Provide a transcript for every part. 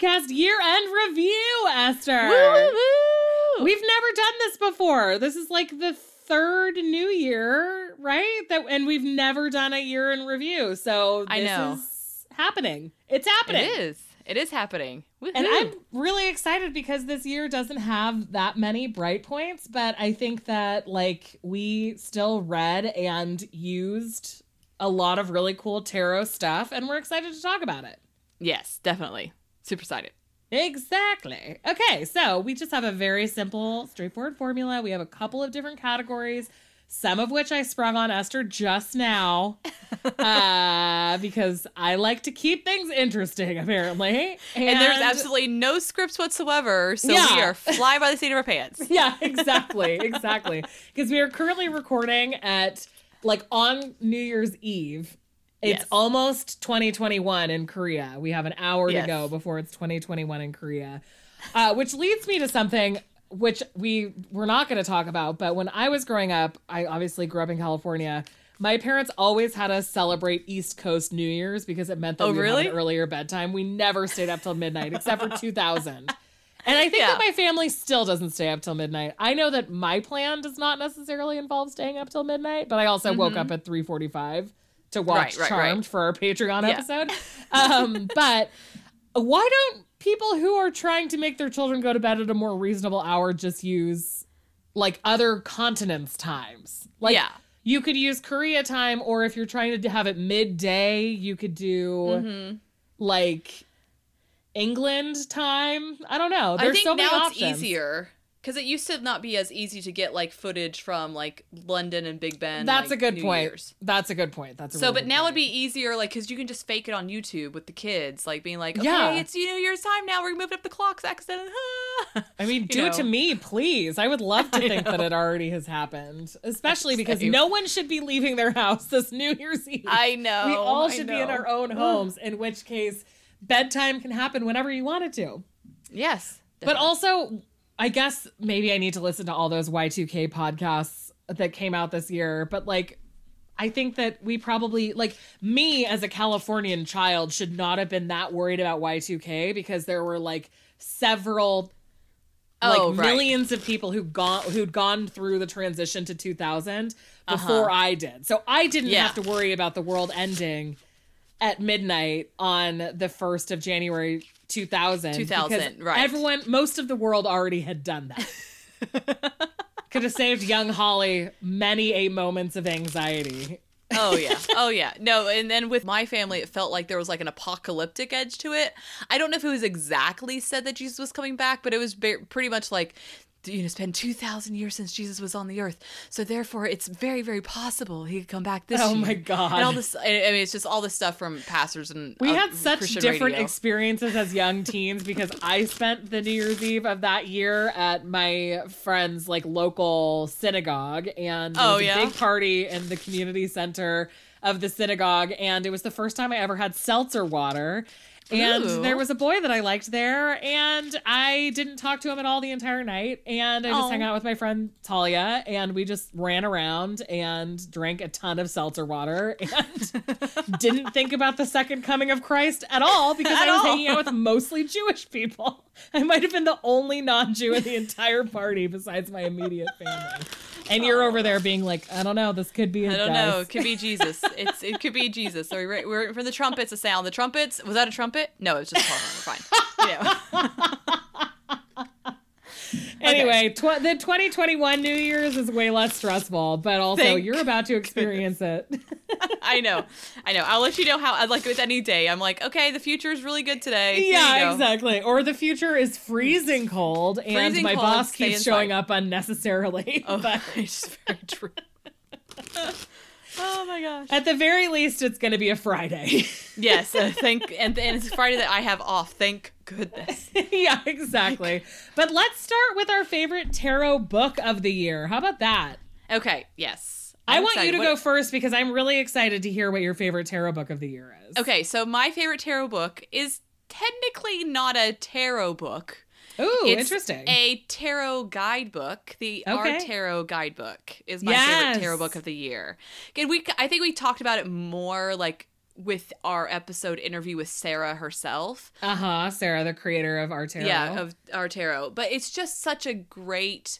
Podcast year end review, Esther. Woo-woo-woo. We've never done this before. This is like the third new year, right? That and we've never done a year in review. So I this know. is happening. It's happening. It is. It is happening. And I'm really excited because this year doesn't have that many bright points, but I think that like we still read and used a lot of really cool tarot stuff and we're excited to talk about it. yes, definitely. Super excited. Exactly. Okay, so we just have a very simple, straightforward formula. We have a couple of different categories, some of which I sprung on Esther just now, uh, because I like to keep things interesting, apparently. And, there's absolutely no scripts whatsoever, so Yeah. we are fly by the seat of our pants. yeah, exactly, exactly. Because we are currently recording at like on New Year's Eve. It's Yes. almost 2021 in Korea. We have an hour to go before it's 2021 in Korea, uh, which leads me to something which we we're not going to talk about. But when I was growing up, I obviously grew up in California. My parents always had us celebrate East Coast New Year's because it meant that Oh, we really? an earlier bedtime. We never stayed up till midnight, except for 2000. And I think Yeah. that my family still doesn't stay up till midnight. I know that my plan does not necessarily involve staying up till midnight, but I also woke up at 3:45 to watch. Right, right, Charmed right. for our Patreon Yeah. episode. Um, but why don't people who are trying to make their children go to bed at a more reasonable hour just use like other continents times? Like Yeah. you could use Korea time or if you're trying to have it midday, you could do Mm-hmm. like England time. I don't know. There's I think so many now options. it's easier because it used to not be as easy to get like footage from like London and Big Ben. That's like, a good New point. Year's. That's a good point. That's a So, really but now it'd be easier, like, because you can just fake it on YouTube with the kids, like being like, okay, Yeah. it's New Year's time now. We're moving up the clocks accidentally. I mean, do it to me, please. I would love to think that it already has happened, especially because no one should be leaving their house this New Year's Eve. I know. we all should be in our own homes, in which case bedtime can happen whenever you want it to. Yes. But also, I guess maybe I need to listen to all those Y2K podcasts that came out this year. But like, I think that we probably, like, me as a Californian child should not have been that worried about Y2K because there were like several. Like Oh, right. millions of people who gone who'd gone through the transition to 2000 before Uh-huh. I did, so I didn't Yeah. have to worry about the world ending at midnight on the 1st of January 2000. 2000, right. Everyone, most of the world already had done that. Could have saved young Holly many a moments of anxiety. oh yeah oh yeah no and then with my family it felt like there was like an apocalyptic edge to it i don't know if it was exactly said that jesus was coming back but it was ba- pretty much like you know it's been 2000 years since jesus was on the earth so therefore it's very very possible he could come back this Oh year. my God. and all this i mean it's just all this stuff from pastors and We uh, had such Christian different radio. experiences as young teens because I spent the New Year's Eve of that year at my friend's like local synagogue and Oh, was a yeah? big party in the community center of the synagogue and it was the first time I ever had seltzer water. And Ooh. there was a boy that I liked there, and I didn't talk to him at all the entire night. And I just Oh. hung out with my friend Talia, and we just ran around and drank a ton of seltzer water and didn't think about the second coming of Christ at all because At I was all. hanging out with mostly Jewish people. I might have been the only non Jew in the entire party besides my immediate family. And you're over there being like, I don't know, this could be I don't guys. know. It could be Jesus. It's it could be Jesus. So we're we're for the trumpets. A sound. The trumpets. Was that a trumpet? No, it was just a horn. We're fine. You know. Anyway, tw- the 2021 New Year's is way less stressful, but also Thank you're about to experience it. I know. I know. I'll let you know how. I'd like with any day. I'm like, okay, the future is really good today. Yeah, exactly. Or the future is freezing cold, and Freezing my cold, boss keeps showing up unnecessarily. Oh, But it's very true. oh my gosh. at the very least, it's going to be a Friday. Yes. Uh, thank and and it's Friday that I have off. Thank goodness. yeah, exactly. But let's start with our favorite tarot book of the year. How about that? Okay. Yes. I I'm want you to What- go first because I'm really excited to hear what your favorite tarot book of the year is. Okay, so my favorite tarot book is technically not a tarot book. Ooh, it's interesting. A tarot guidebook. The Okay. Our Tarot Guidebook is my Yes. favorite tarot book of the year. And we, I think we talked about it more like with our episode interview with Sarah herself. Uh huh. Sarah, the creator of our tarot. Yeah, of our tarot. But it's just such a great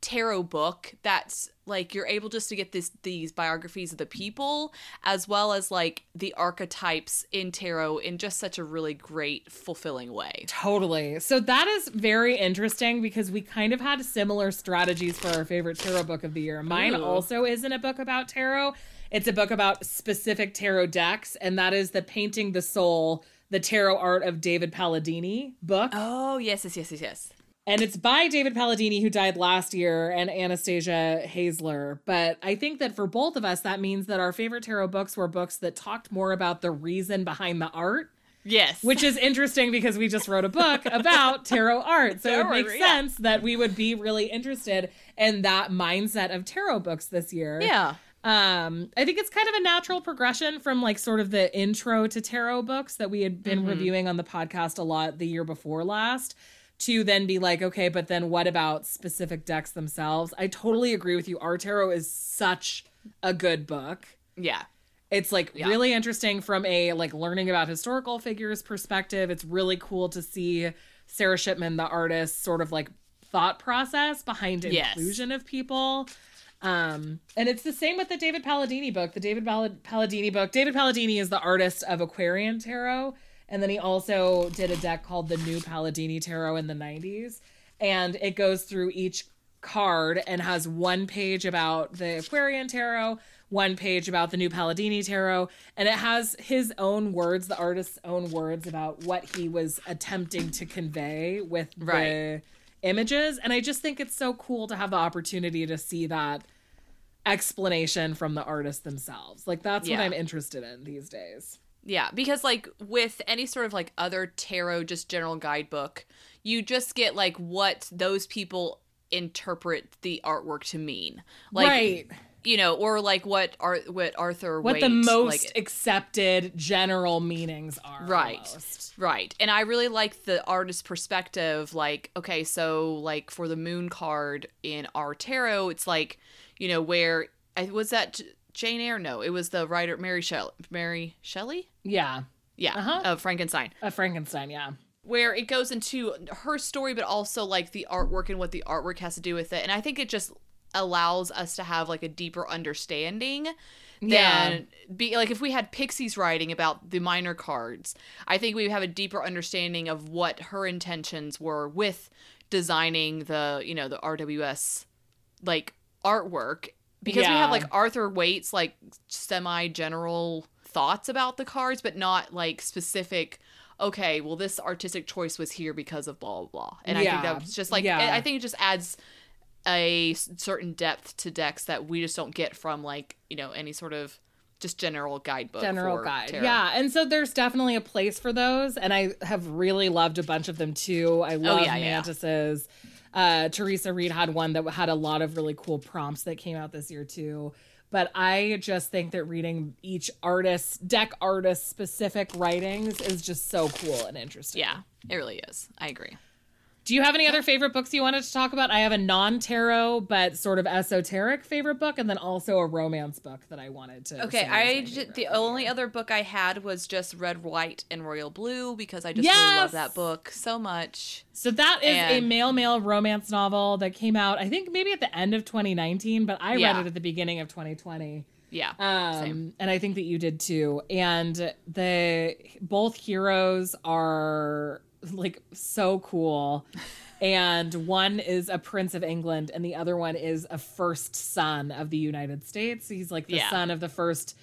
tarot book that's like you're able just to get this these biographies of the people as well as like the archetypes in tarot in just such a really great fulfilling way. Totally. So that is very interesting because we kind of had similar strategies for our favorite tarot book of the year. Mine Ooh. also isn't a book about tarot. It's a book about specific tarot decks, and that is the Painting the Soul, the Tarot Art of David Palladini book. Oh, yes, yes, yes, yes, yes. And it's by David Palladini, who died last year, and Anastasia Haysler. But I think that for both of us, that means that our favorite tarot books were books that talked more about the reason behind the art. Yes. Which is interesting because we just wrote a book about tarot art. So Tarot it makes yeah. sense that we would be really interested in that mindset of tarot books this year. yeah. Um, I think it's kind of a natural progression from like sort of the intro to tarot books that we had been Mm-hmm. reviewing on the podcast a lot the year before last to then be like, okay, but then what about specific decks themselves? I totally agree with you. Our tarot is such a good book. Yeah. It's like Yeah. really interesting from a like learning about historical figures perspective. It's really cool to see Sarah Shipman, the artist, sort of like thought process behind Yes. inclusion of people. Um, and it's the same with the David Palladini book. The David Pall- Palladini book. David Palladini is the artist of Aquarian Tarot, and then he also did a deck called the New Palladini Tarot in the '90s, and it goes through each card and has one page about the Aquarian Tarot, one page about the New Palladini Tarot, and it has his own words, the artist's own words about what he was attempting to convey with Right. the images. And I just think it's so cool to have the opportunity to see that explanation from the artists themselves. Like that's what I'm interested in these days. Yeah, because like with any sort of like other tarot just general guidebook, you just get like what those people interpret the artwork to mean. Like right. you know, or like what Ar- what Arthur What the most like, accepted general meanings are. Right. almost. Right. And I really like the artist's perspective. Like, okay, so like for the moon card in our tarot, it's like, you know, where I was that Jane Eyre? No, it was the writer Mary Shelley. Mary Shelley? Yeah. Yeah, Uh-huh. of Frankenstein. A Frankenstein, yeah. Where it goes into her story, but also like the artwork and what the artwork has to do with it. And I think it just allows us to have like a deeper understanding Yeah. than be like if we had Pixie's writing about the minor cards, I think we have a deeper understanding of what her intentions were with designing the, you know, the RWS like artwork because we have like Arthur Waite's like semi general thoughts about the cards but not like specific okay, well this artistic choice was here because of blah blah blah. And I think Yeah. that's just like Yeah. I think it just adds a certain depth to decks that we just don't get from like you know any sort of just general guidebook general for guide. tarot. Yeah, and so there's definitely a place for those, and I have really loved a bunch of them too. I oh, love Oh, yeah, yeah. Uh, Theresa Reed had one that had a lot of really cool prompts that came out this year too. But I just think that reading each artist, deck artist specific writings is just so cool and interesting. yeah it really is i agree Do you have any other favorite books you wanted to talk about? I have a non tarot but sort of esoteric favorite book, and then also a romance book that I wanted to. okay say was my i favorite ju- the only other book i had was just red white and royal blue because i just really love that book so much So that is a And- male male romance novel that came out, I think maybe at the end of 2019, but I Yeah. read it at the beginning of 2020. yeah Um, Same. and I think that you did too. And the both heroes are like so cool. And one is a prince of England, and the other one is a first son of the United States. He's like the Yeah. son of the first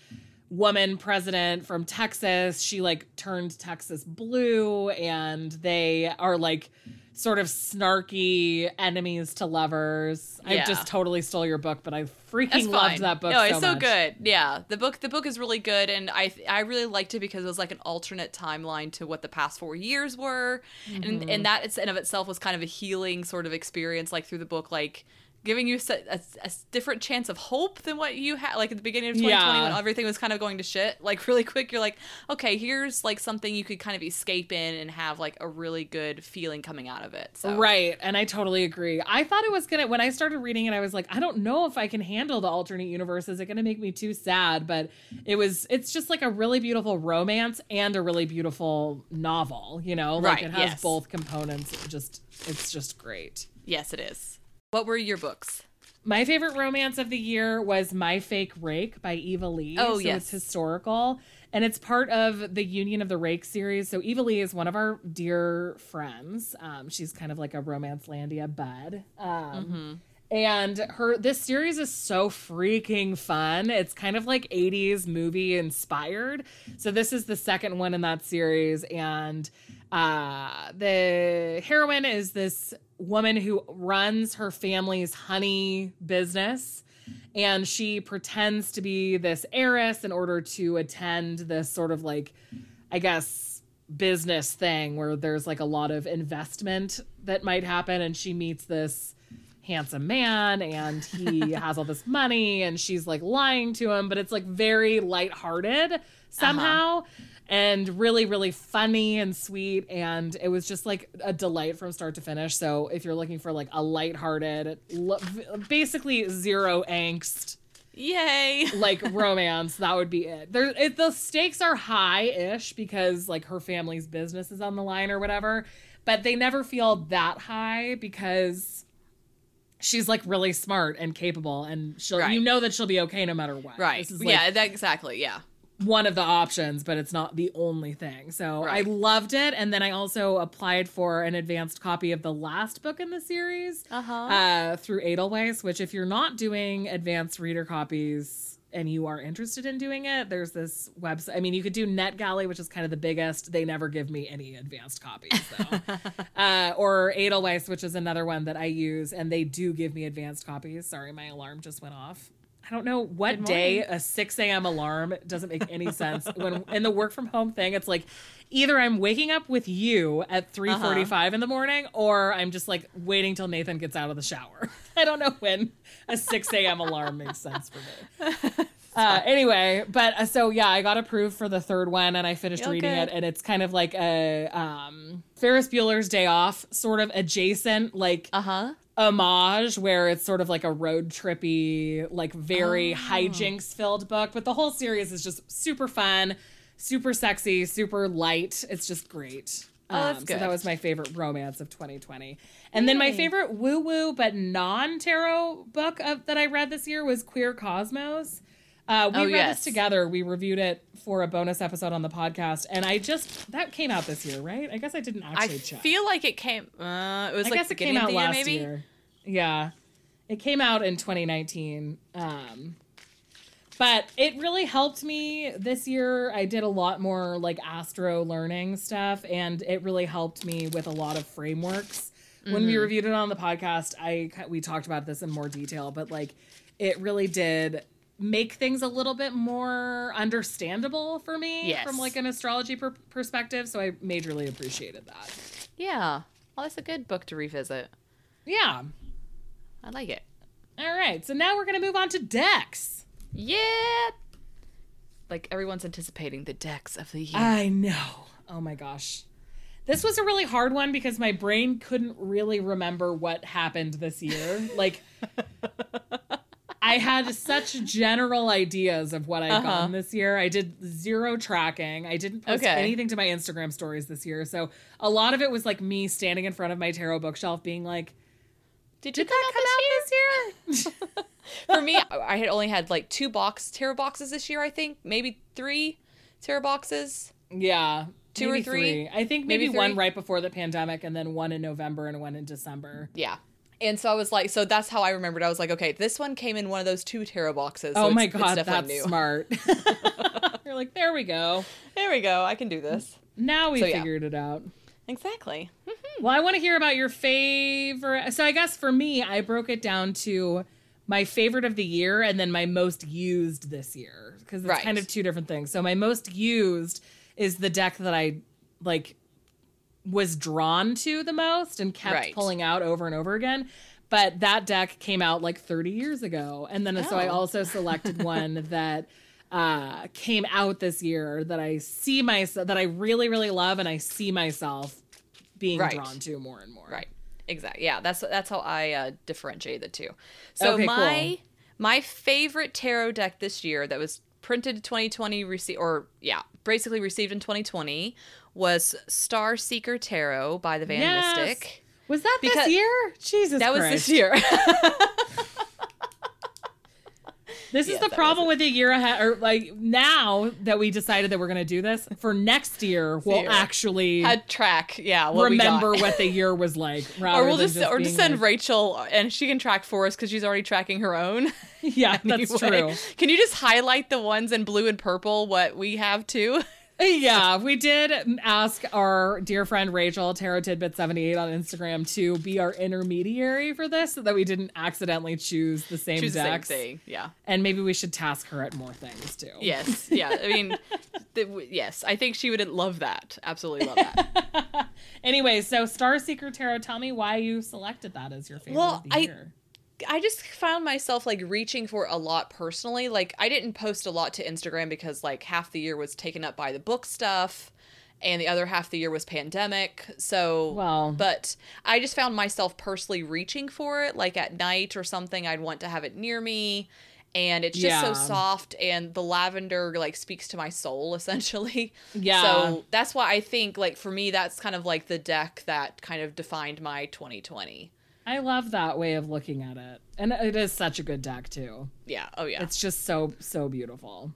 woman president from Texas. She like turned Texas blue, and they are like sort of snarky enemies to lovers. I just totally stole your book, but I freaking loved that book. No, it's so good. Yeah, the book the book is really good, and I I really liked it because it was like an alternate timeline to what the past four years were, Mm-hmm. and and that in of itself was kind of a healing sort of experience, like through the book, like giving you a, a, a different chance of hope than what you had like at the beginning of 2020 when everything was kind of going to shit like really quick you're like okay here's like something you could kind of escape in and have like a really good feeling coming out of it so Right, and I totally agree. I thought it was gonna when I started reading it, I was like, I don't know if I can handle the alternate universe. Is it gonna make me too sad? But it was. It's just like a really beautiful romance and a really beautiful novel. You know, like Right, it has yes. both components. It just, it's just great. yes it is what were your books My favorite romance of the year was My Fake Rake by Eva Leigh. Oh, so yes. it's historical and it's part of the Union of the Rake series. So Eva Leigh is one of our dear friends. Um, she's kind of like a romance landia bud. Um, And her this series is so freaking fun. It's kind of like 80s movie inspired. So this is the second one in that series and uh the heroine is this woman who runs her family's honey business and she pretends to be this heiress in order to attend this sort of like I guess business thing where there's like a lot of investment that might happen and she meets this handsome man and he has all this money and she's like lying to him but it's like very lighthearted somehow and really really funny and sweet. And it was just like a delight from start to finish. So if you're looking for like a lighthearted lo- basically zero angst yay. like romance that would be it. There it, the stakes are high-ish because like her family's business is on the line or whatever but they never feel that high because she's like really smart and capable and she'll Right. you know that she'll be okay no matter what. Right. This is like yeah that, exactly yeah one of the options, but it's not the only thing. So Right. I loved it. And then I also applied for an advanced copy of the last book in the series uh-huh uh, through Edelweiss, which, if you're not doing advanced reader copies and you are interested in doing it, there's this website. I mean, you could do NetGalley, which is kind of the biggest. They never give me any advanced copies, though. uh, or Edelweiss, which is another one that I use, and they do give me advanced copies. Sorry, my alarm just went off. I don't know what day a 6 a.m. alarm doesn't make any sense. when in the work from home thing, it's like either I'm waking up with you at 3:45 in the morning, or I'm just like waiting till Nathan gets out of the shower. I don't know when a 6 a.m. alarm makes sense for me. Uh, anyway, but uh, so yeah, I got approved for the third one, and I finished reading good. it, and it's kind of like a um, Ferris Bueller's Day Off, sort of adjacent, like uh-huh homage where it's sort of like a road trippy, like very Oh. hijinks filled book. But the whole series is just super fun, super sexy, super light. It's just great. Um, Oh, that's So good. that was my favorite romance of 2020. And then my favorite woo woo but non tarot book of, that I read this year was Queer Cosmos. Uh, we Oh, read yes. this together. We reviewed it for a bonus episode on the podcast, and I just that came out this year, right? I guess I didn't i actually check. I feel like it came uh it was I like guess it came out year last maybe year. Yeah, it came out in 2019. Um, but it really helped me this year. I did a lot more like astro learning stuff, and it really helped me with a lot of frameworks. When we reviewed it on the podcast, I we talked about this in more detail, but like it really did make things a little bit more understandable for me Yes. from like an astrology per- perspective. So I majorly appreciated that. yeah well that's a good book to revisit Yeah. i like it All right, so now we're gonna move on to decks. yeah like everyone's anticipating the decks of the year I know. Oh my gosh. This was a really hard one because my brain couldn't really remember what happened this year. Like, I had such general ideas of what I'd Uh-huh. gotten this year. I did zero tracking. I didn't post Okay. anything to my Instagram stories this year. So a lot of it was like me standing in front of my tarot bookshelf being like, did, did you that come out this year? for me i had only had like two box tarot boxes this year i think maybe three tarot boxes Yeah. Two or maybe three? I think maybe, Maybe one right before the pandemic and then one in November and one in December. Yeah. And so I was like, so that's how I remembered. I was like, okay, this one came in one of those two tarot boxes. so oh my it's- it's god, definitely that's new. smart. You're like, there we go. There we go. I can do this. Now we So, yeah. figured it out. Exactly. Mm-hmm. Well, I want to hear about your favorite. So I guess for me, I broke it down to my favorite of the year and then my most used this year because it's Right. kind of two different things. So my most used is the deck that I like was drawn to the most and kept Right. pulling out over and over again. But that deck came out like 30 years ago. And then so I Oh. also selected one that uh came out this year that I see myself that I really, really love and I see myself being Right. drawn to more and more. Right. Exactly. Yeah, that's that's how I uh, differentiate the two. So Okay, my my favorite tarot deck this year that was printed 2020 received or yeah, basically received in 2020 was Star Seeker Tarot by the Van Yes. Mystic. Was that Because- this year? Jesus That was this year. This is Yes, the problem with a year ahead, or like now that we decided that we're going to do this for next year, we'll year. actually Had track, yeah. What remember what the year was like. or we'll than just, or just send like- Rachel and she can track for us because she's already tracking her own. Yeah, that's true. Can you just highlight the ones in blue and purple what we have too? Yeah, we did ask our dear friend Rachel Tarot Tidbit seventy eight on Instagram to be our intermediary for this, so that we didn't accidentally choose the same Choose the same thing. Yeah. And maybe we should task her at more things too. Yes. Yeah. I mean, the, yes. I think she would love that. Absolutely love that. Anyway, so Star Seeker Tarot, tell me why you selected that as your favorite Well, of the I- year. I just found myself like reaching for a lot personally. Like I didn't post a lot to Instagram because like half the year was taken up by the book stuff and the other half the year was pandemic. So Well, but I just found myself personally reaching for it like at night or something I'd want to have it near me and it's just so soft and the lavender like speaks to my soul essentially. Yeah. So that's why I think like for me that's kind of like the deck that kind of defined my 2020. I love that way of looking at it, and it is such a good deck too. Yeah. Oh yeah. It's just so so beautiful.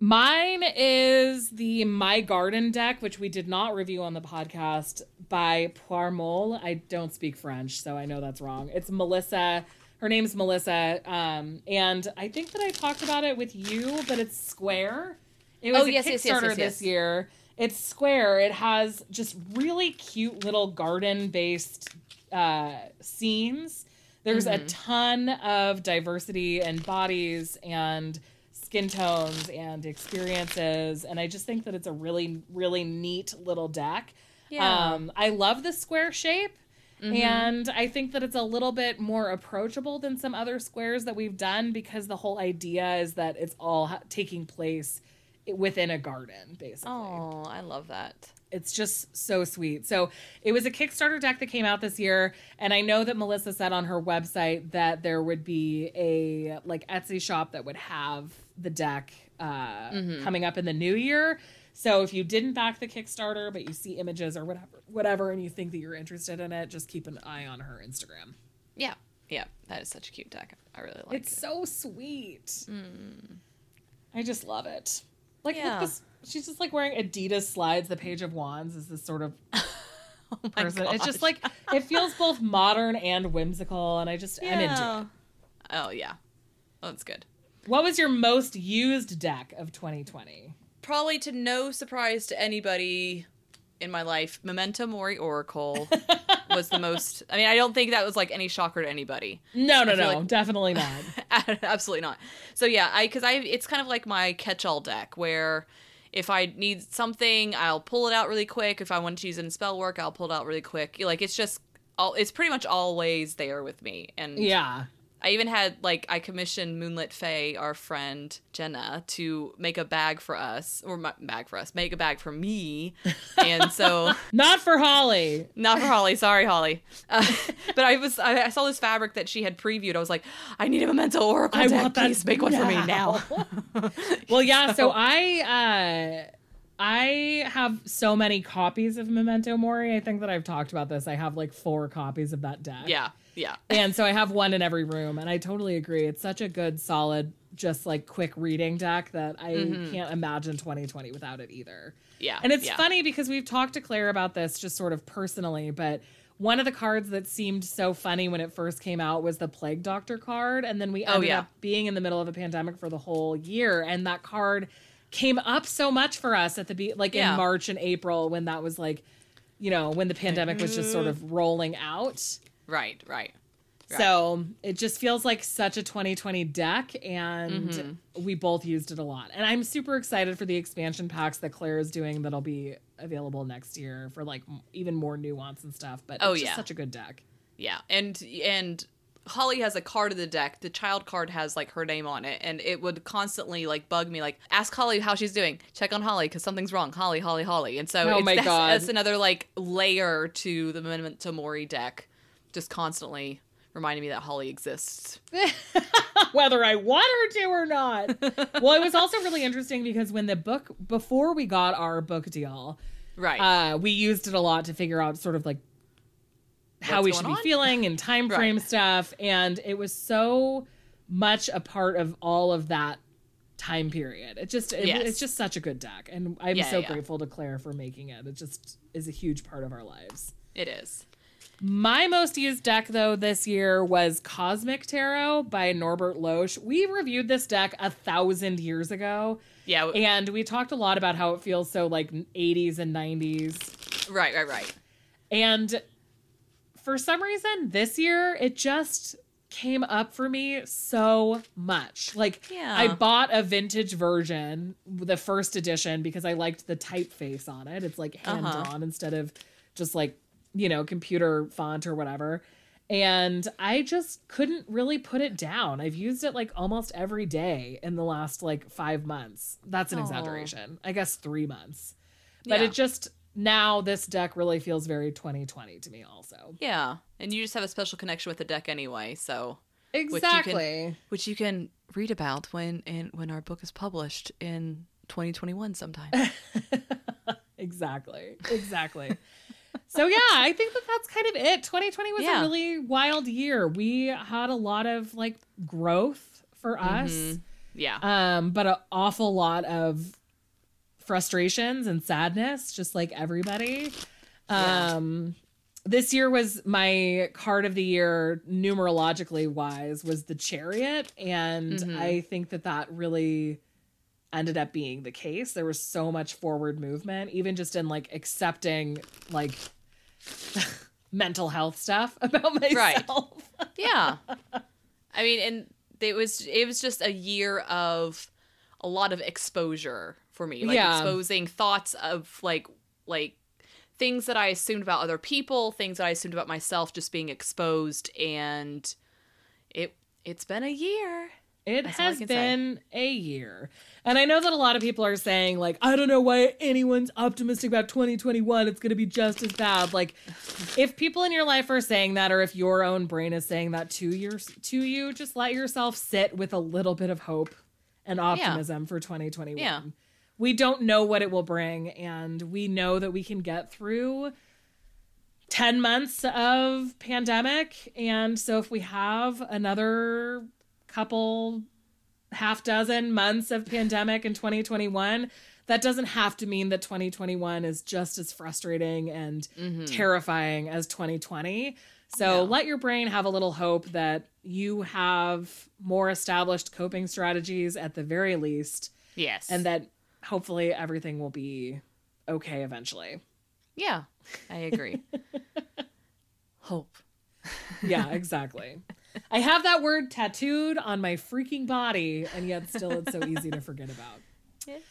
Mine is the My Garden deck, which we did not review on the podcast by Poirmol. I don't speak French, so I know that's wrong. It's Melissa. Her name's Melissa, um, and I think that I talked about it with you, but it's square. It was Oh, a yes, Kickstarter yes, yes. this year. It's square. It has just really cute little garden-based uh, scenes. There's Mm-hmm. a ton of diversity and bodies and skin tones and experiences, and I just think that it's a really, really neat little deck. Yeah. Um, I love the square shape. And I think that it's a little bit more approachable than some other squares that we've done because the whole idea is that it's all ha- taking place within a garden, basically Oh, I love that. It's just so sweet. So it was a Kickstarter deck that came out this year, and I know that Melissa said on her website that there would be a like Etsy shop that would have the deck uh, coming up in the new year. So if you didn't back the Kickstarter, but you see images or whatever, whatever, and you think that you're interested in it, just keep an eye on her Instagram. Yeah. Yeah. That is such a cute deck. I really like it's it. It's so sweet. I just love it. Like look Yeah. this, she's just like wearing Adidas slides. The Page of Wands is this sort of oh person. It's just like it feels both modern and whimsical, and I just am into it. Oh yeah. Oh, that's good. What was your most used deck of 2020? Probably to no surprise to anybody in my life, Memento Mori Oracle was the most. I mean, I don't think that was like any shocker to anybody. No, no, no, like- definitely not. Absolutely not. So yeah, I because I it's kind of like my catch-all deck where if I need something, I'll pull it out really quick. If I want to use it in spell work, I'll pull it out really quick. Like it's just all it's pretty much always there with me. And Yeah, I even had like I commissioned Moonlit Faye, our friend Jenna, to make a bag for us or my bag for us, make a bag for me, and so not for Holly. not for Holly, sorry Holly, uh, but I was I, I saw this fabric that she had previewed. I was like, I need a Memento Oracle I deck. want that Please make one for me now. well, yeah. So I, uh, I have so many copies of Memento Mori. I think that I've talked about this. I have like four copies of that deck. yeah, yeah, and so I have one in every room, and I totally agree. It's such a good, solid, just like quick reading deck that I mm-hmm. can't imagine 2020 without it either. yeah. And it's yeah. funny because we've talked to Claire about this just sort of personally, but one of the cards that seemed so funny when it first came out was the Plague Doctor card. And then we Oh, ended yeah. up being in the middle of a pandemic for the whole year. And that card came up so much for us at the be like Yeah. in March and April when that was like, you know, when the pandemic was just sort mm-hmm. of rolling out. Right, right. So it just feels like such a 2020 deck, and Mm-hmm. we both used it a lot. And I'm super excited for the expansion packs that Claire is doing that'll be available next year for like even more nuance and stuff. But Oh, it's just yeah. such a good deck. yeah, and and Holly has a card of the deck. The child card has like her name on it, and it would constantly like bug me. Like, ask Holly how she's doing. Check on Holly because something's wrong. Holly, Holly, Holly. And so, Oh it's, my that's, God. that's another like layer to the Memento Mori deck. Just constantly reminding me that Holly exists. whether I want her to or not. well, it was also really interesting because when the book before we got our book deal, Right. uh, we used it a lot to figure out sort of like how What's we should be on? feeling and time Right. frame stuff, and it was so much a part of all of that time period. It just it, Yes. it's just such a good deck, and I'm Yeah, so yeah. grateful to Claire for making it. It just is a huge part of our lives. it is. My most used deck, though, this year was Cosmic Tarot by Norbert Loesch. We reviewed this deck a thousand years ago, Yeah. and we talked a lot about how it feels so like 80s and 90s. right. Right. Right. And for some reason, this year, it just came up for me so much. Like, Yeah. I bought a vintage version, the first edition, because I liked the typeface on it. It's like hand Uh-huh. drawn instead of just like, you know, computer font or whatever. And I just couldn't really put it down. I've used it like almost every day in the last like five months. That's an Aw. exaggeration. I guess three months. But Yeah. it just, now this deck really feels very 2020 to me, also. Yeah. And you just have a special connection with the deck anyway, so you can- Exactly. which you can read about when in when our book is published in 2021 sometime. exactly. Exactly. so yeah, I think that that's kind of it. 2020 was Yeah. a really wild year. We had a lot of like growth for us, Mhm. Yeah. um, but an awful lot of frustrations and sadness, just like everybody. Yeah. Um, this year was my card of the year numerologically wise was the chariot and Mhm. i think that that really ended up being the case there was so much forward movement even just in like accepting like mental health stuff about myself Right. yeah. I mean, and it was it was just a year of a lot of exposure for me. Like Yeah. exposing thoughts of like like things that I assumed about other people, things that I assumed about myself just being exposed and it it's been a year. It That's has can say. been a year. And I know that a lot of people are saying, like, I don't know why anyone's optimistic about 2021. It's going to be just as bad. Like, if people in your life are saying that, or if your own brain is saying that to, your, to you, just let yourself sit with a little bit of hope and optimism for 2021. Yeah. We don't know what it will bring, and we know that we can get through 10 months of pandemic. And so if we have another couple half dozen months of pandemic in 2021, that doesn't have to mean that 2021 is just as frustrating and mm-hmm. terrifying as 2020. So Yeah. let your brain have a little hope that you have more established coping strategies at the very least, Yes. and that hopefully everything will be okay eventually. yeah, I agree. Hope. Yeah, exactly. I have that word tattooed on my freaking body, and yet still it's so easy to forget about.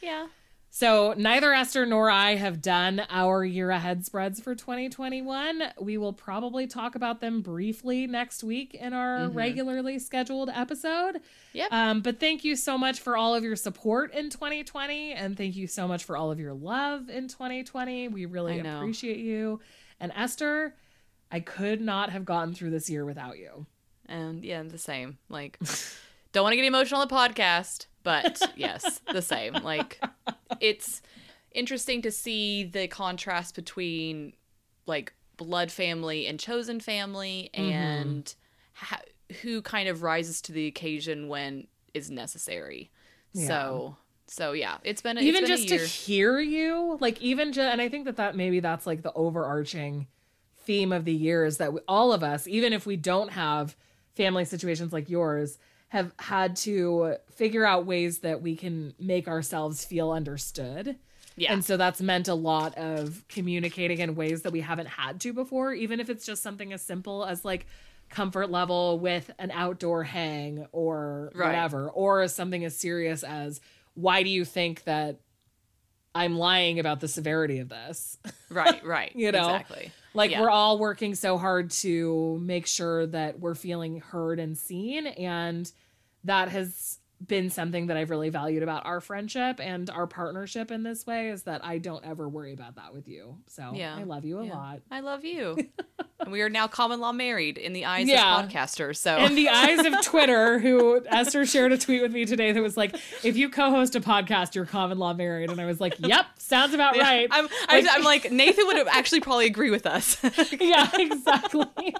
Yeah. So, neither Esther nor I have done our year ahead spreads for 2021. We will probably talk about them briefly next week in our Mhm. regularly scheduled episode. Yep. Um, but thank you so much for all of your support in 2020, and thank you so much for all of your love in 2020. We really appreciate you. And Esther, I could not have gotten through this year without you. And yeah, the same. Like, don't want to get emotional on the podcast, but yes, the same. Like, it's interesting to see the contrast between like blood family and chosen family Mm-hmm. and ha- who kind of rises to the occasion when is necessary. Yeah. So, so yeah, it's been a, even it's been just to hear you like even just and i think that that maybe that's like the overarching theme of the year is that we, all of us even if we don't have family situations like yours have had to figure out ways that we can make ourselves feel understood yeah. and so that's meant a lot of communicating in ways that we haven't had to before, even if it's just something as simple as like comfort level with an outdoor hang or Right. whatever, or something as serious as why do you think that I'm lying about the severity of this. Right, right. You know? exactly. Like Yeah. we're all working so hard to make sure that we're feeling heard and seen and that has been something that I've really valued about our friendship and our partnership in this way is that I don't ever worry about that with you. So Yeah. I love you a Yeah. lot. I love you. and we are now common law married in the eyes Yeah. of podcasters. So In the eyes of Twitter, who Esther shared a tweet with me today that was like, if you co-host a podcast, you're common law married. And I was like, yep, sounds about Yeah, right. I'm, I'm, I'm like Nathan would have actually probably agree with us. yeah, exactly.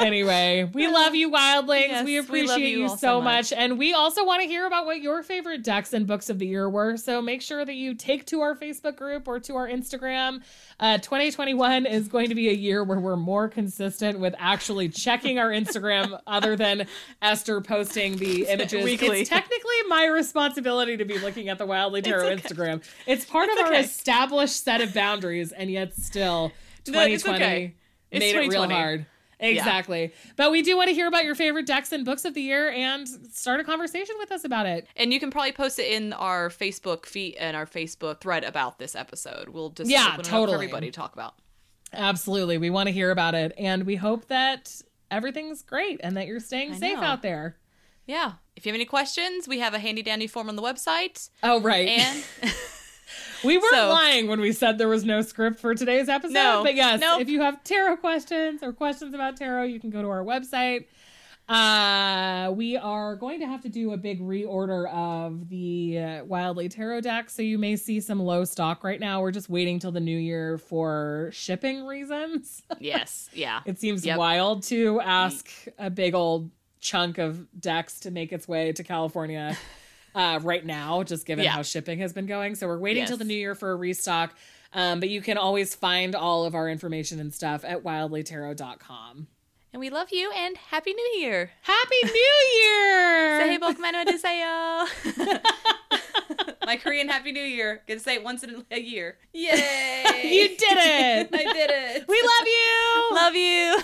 anyway, we love you, wildlings. Yes, we we appreciate love you, you so so much. much. And we also want to hear about what your favorite decks and books of the year were. So make sure that you take to our Facebook group or to our Instagram. Uh, 2021 is going to be a year where we're more consistent with actually checking our Instagram other than Esther posting the images. Weekly. It's technically my responsibility to be looking at the Wildly Tarot okay. Instagram. It's part of our established set of boundaries, and yet still No, it's 2020 okay. It's made it real hard. Exactly. But we do want to hear about your favorite decks and books of the year and start a conversation with us about it. and you can probably post it in our Facebook feed and our Facebook thread about this episode. We'll just Yeah, open it up totally. everybody to talk about. Absolutely. We want to hear about it. And we hope that everything's great and that you're staying safe out there. Yeah. If you have any questions, we have a handy dandy form on the website. Oh, right. And we weren't so- lying when we said there was no script for today's episode. No. But yes, Nope. if you have tarot questions or questions about tarot, you can go to our website. Uh, we are going to have to do a big reorder of the uh, Wildly Tarot deck, so you may see some low stock right now. We're just waiting till the new year for shipping reasons. yes, yeah. It seems Yep. wild to ask a big old chunk of decks to make its way to California uh, right now, just given yeah. how shipping has been going. So we're waiting yes. till the new year for a restock. Um, but you can always find all of our information and stuff at wildlytarot.com. And we love you and Happy New Year. Happy New Year! Say bok. My Korean Happy New Year. Get to say it once in a year. Yay! you did it! I did it. We love you! Love you!